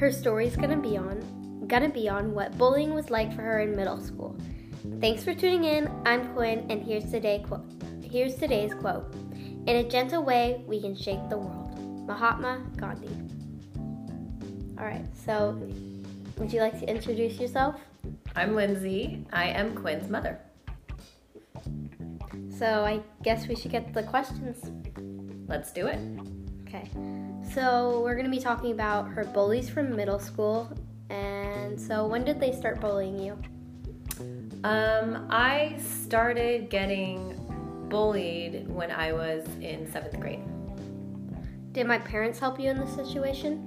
Her story's gonna be on gonna be on what bullying was like for her in middle school. Thanks for tuning in. I'm Quinn, and here's today quote. Here's today's quote. In a gentle way, we can shake the world. Mahatma Gandhi. All right. So, would you like to introduce yourself? I'm Lindsay. I am Quinn's mother. So I guess we should get the questions. Let's do it. Okay. So we're going to be talking about her bullies from middle school. And so when did they start bullying you? Um, I started getting bullied when I was in seventh grade. Did my parents help you in this situation?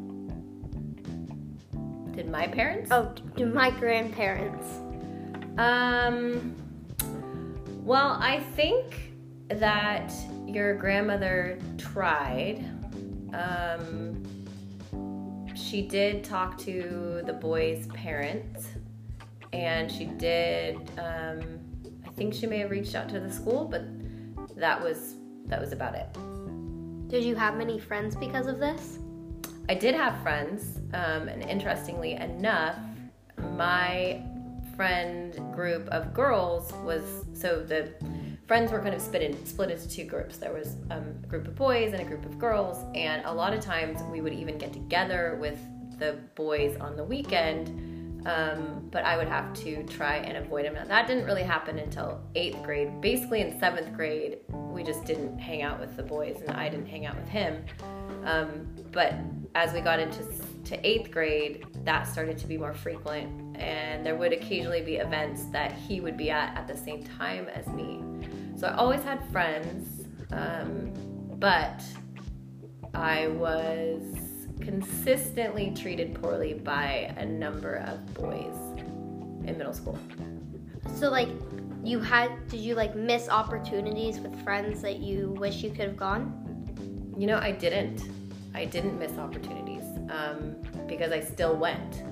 Did my parents? Oh, do my grandparents? Um, well, I think that your grandmother tried. Um, she did talk to the boy's parents, and she did. Um, I think she may have reached out to the school, but that was that was about it. Did you have many friends because of this? I did have friends, um, and interestingly enough, my friend group of girls was so the friends were kind of split, in, split into two groups. There was um, a group of boys and a group of girls, and a lot of times we would even get together with the boys on the weekend. Um, but I would have to try and avoid them. Now, that didn't really happen until eighth grade. Basically, in seventh grade, we just didn't hang out with the boys, and I didn't hang out with him. Um, but as we got into to eighth grade, that started to be more frequent, and there would occasionally be events that he would be at at the same time as me. So I always had friends, um, but I was consistently treated poorly by a number of boys in middle school. So like you had did you like miss opportunities with friends that you wish you could have gone? You know, I didn't. I didn't miss opportunities um, because I still went.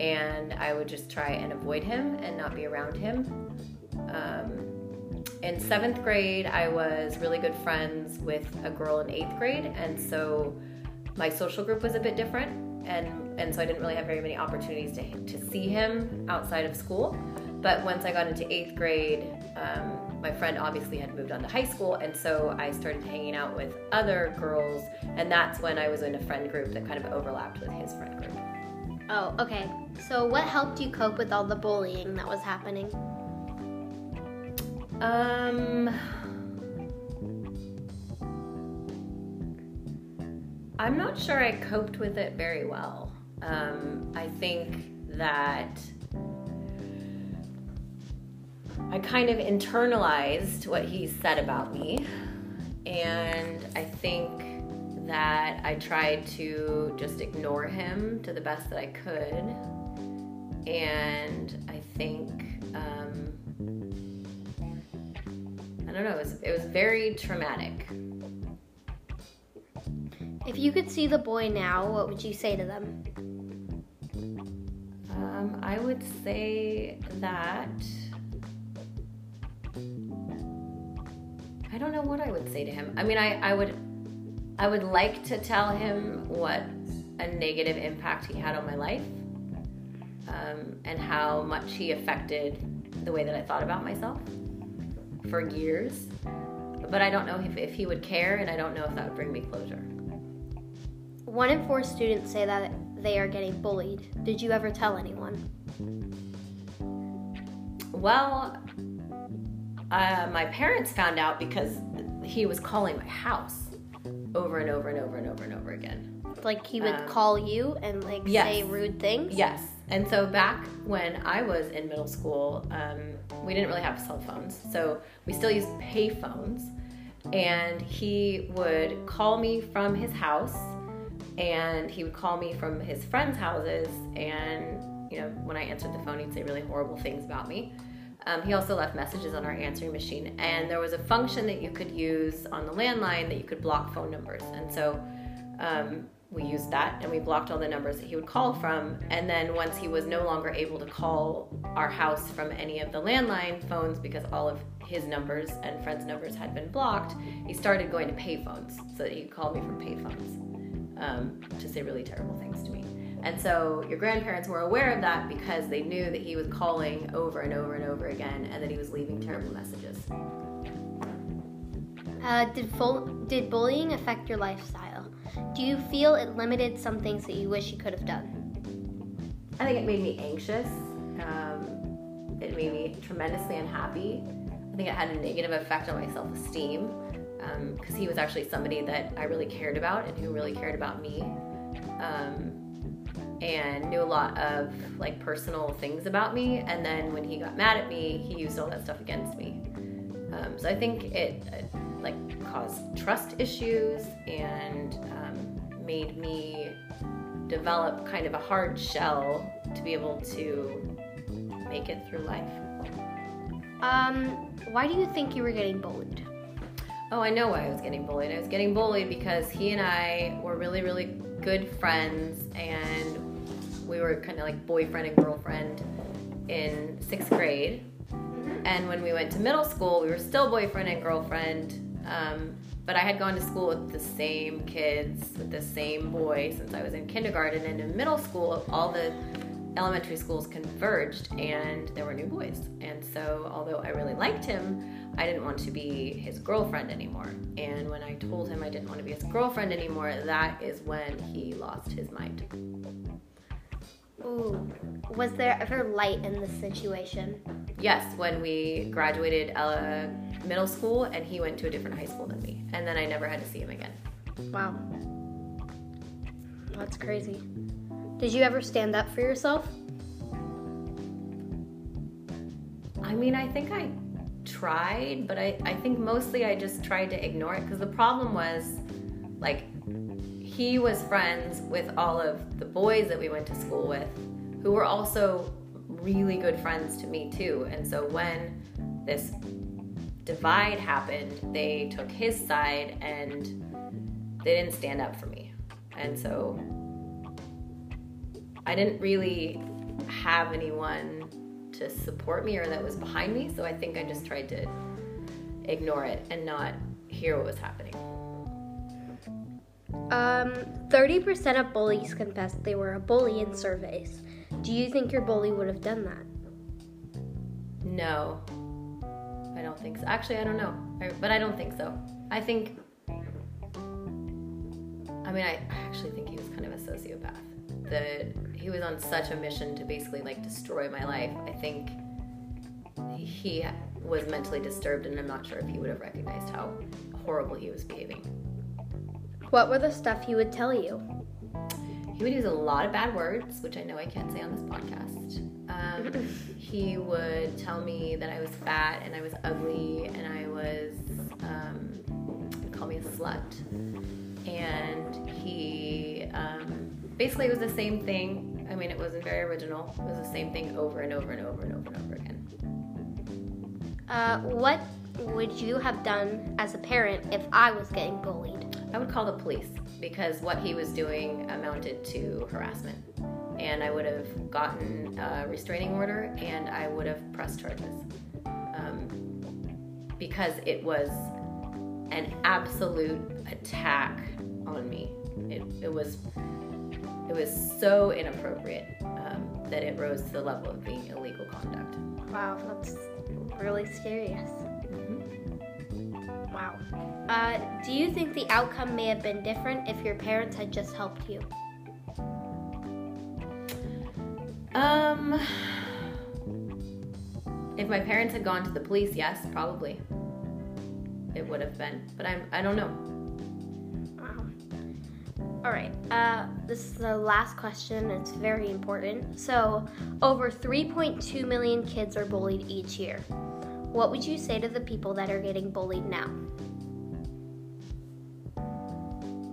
And I would just try and avoid him and not be around him. Um, in seventh grade, I was really good friends with a girl in eighth grade. And so my social group was a bit different. And, and so I didn't really have very many opportunities to, to see him outside of school. But once I got into eighth grade, um, my friend obviously had moved on to high school, and so I started hanging out with other girls, and that's when I was in a friend group that kind of overlapped with his friend group. Oh, okay. So what helped you cope with all the bullying that was happening? Um, I'm not sure I coped with it very well. Um, I think that I kind of internalized what he said about me, and I think that I tried to just ignore him to the best that I could. And I think, don't know, it was, it was very traumatic. If you could see the boy now, what would you say to them? Um, I would say that. I don't know what I would say to him. I mean, I, I would I would like to tell him what a negative impact he had on my life um, and how much he affected the way that I thought about myself for years. But I don't know if, if he would care, and I don't know if that would bring me closure. One in four students say that they are getting bullied. Did you ever tell anyone? Well, uh, my parents found out because he was calling my house over and over and over and over and over again. Like he would Um, call you and like yes. say rude things? Yes. And so back when I was in middle school, um, we didn't really have cell phones. So we still used pay phones. And he would call me from his house and he would call me from his friends' houses. And, you know, when I answered the phone, he'd say really horrible things about me. Um, he also left messages on our answering machine. And there was a function that you could use on the landline that you could block phone numbers. And so um, we used that and we blocked all the numbers that he would call from. And then once he was no longer able to call our house from any of the landline phones because all of his numbers and friends' numbers had been blocked, he started going to payphones so that he could call me from payphones um, to say really terrible things to me. And so your grandparents were aware of that because they knew that he was calling over and over and over again and that he was leaving terrible messages. Uh, did, did bullying affect your lifestyle? Do you feel it limited some things that you wish you could have done? I think it made me anxious. Um, it made me tremendously unhappy. I think it had a negative effect on my self esteem because um, he was actually somebody that I really cared about and who really cared about me. Um, and knew a lot of like personal things about me and then when he got mad at me he used all that stuff against me um, so i think it, it, like caused trust issues and made me develop kind of a hard shell to be able to make it through life um, why do you think you were getting bullied oh i know why i was getting bullied i was getting bullied because he and i were really really good friends and we were kind of like boyfriend and girlfriend in sixth grade. And when we went to middle school, we were still boyfriend and girlfriend. Um, but I had gone to school with the same kids, with the same boy since I was in kindergarten. And in middle school, all the elementary schools converged and there were new boys. And so, although I really liked him, I didn't want to be his girlfriend anymore. And when I told him I didn't want to be his girlfriend anymore, that is when he lost his mind. Ooh. Was there ever light in this situation? Yes, when we graduated uh, middle school and he went to a different high school than me. And then I never had to see him again. Wow. That's crazy. Did you ever stand up for yourself? I mean, I think I tried, but I, I think mostly I just tried to ignore it because the problem was like he was friends with all of the boys that we went to school with who were also really good friends to me too. And so when this divide happened, they took his side and they didn't stand up for me. And so I didn't really have anyone to support me or that was behind me. So I think I just tried to ignore it and not hear what was happening. Um, 30% of bullies confessed they were a bully in surveys. Do you think your bully would have done that? No. I don't think so. Actually, I don't know. I, but I don't think so. I think. I mean, I, actually think he was kind of a sociopath. That he was on such a mission to basically like destroy my life. I think he was mentally disturbed, and I'm not sure if he would have recognized how horrible he was behaving. What were the stuff he would tell you? He would use a lot of bad words, which I know I can't say on this podcast. Um, he would tell me that I was fat and I was ugly and I was, um, call me a slut. And he um, basically it was the same thing. I mean, it wasn't very original. It was the same thing over and over and over and over and over again. Uh, what would you have done as a parent if I was getting bullied? I would call the police because what he was doing amounted to harassment. And I would have gotten a restraining order and I would have pressed charges. Um, because it was an absolute attack on me. It, it was it was so inappropriate um, that it rose to the level of being illegal conduct. Wow, that's really serious. Mm-hmm. Wow. Uh, do you think the outcome may have been different if your parents had just helped you? Um, if my parents had gone to the police, yes, probably it would have been. But I'm, I don't know. All right. Uh, this is the last question. It's very important. So, over 3.2 million kids are bullied each year. What would you say to the people that are getting bullied now?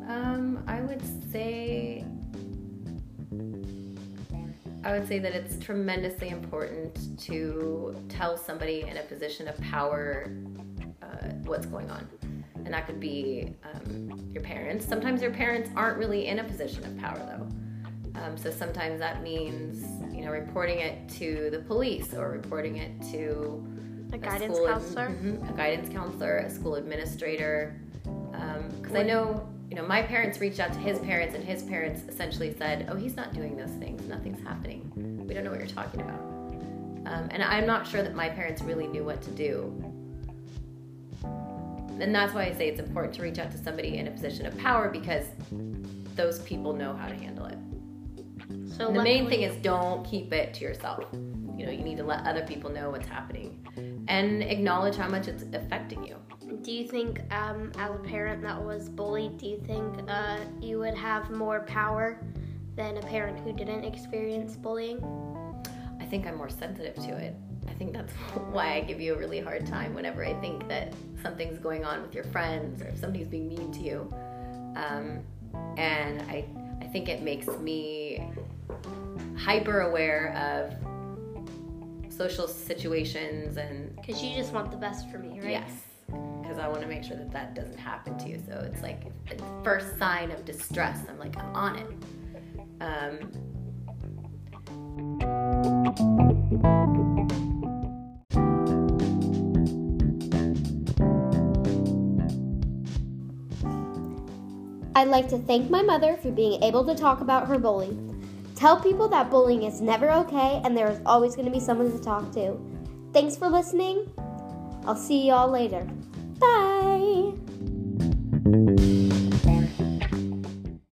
Um, I would say I would say that it's tremendously important to tell somebody in a position of power uh, what's going on. And that could be um, your parents. Sometimes your parents aren't really in a position of power, though. Um, so sometimes that means, you know, reporting it to the police or reporting it to a, a guidance counselor, mm-hmm, a guidance counselor, a school administrator. Because um, I know you know, my parents reached out to his parents, and his parents essentially said, "Oh, he's not doing those things. Nothing's happening. We don't know what you're talking about." Um, and I'm not sure that my parents really knew what to do. And that's why I say it's important to reach out to somebody in a position of power because those people know how to handle it. So the main thing is don't keep it to yourself. You know, you need to let other people know what's happening and acknowledge how much it's affecting you. Do you think, um, as a parent that was bullied, do you think uh, you would have more power than a parent who didn't experience bullying? I think I'm more sensitive to it. I think that's why I give you a really hard time whenever I think that something's going on with your friends or if somebody's being mean to you. Um, and I, I think it makes me hyper aware of social situations and Because you just want the best for me, right? Yes, because I want to make sure that that doesn't happen to you. So it's like the first sign of distress. I'm like, I'm on it. Um, I'd like to thank my mother for being able to talk about her bullying. Tell people that bullying is never okay and there is always going to be someone to talk to. Thanks for listening. I'll see y'all later. Bye.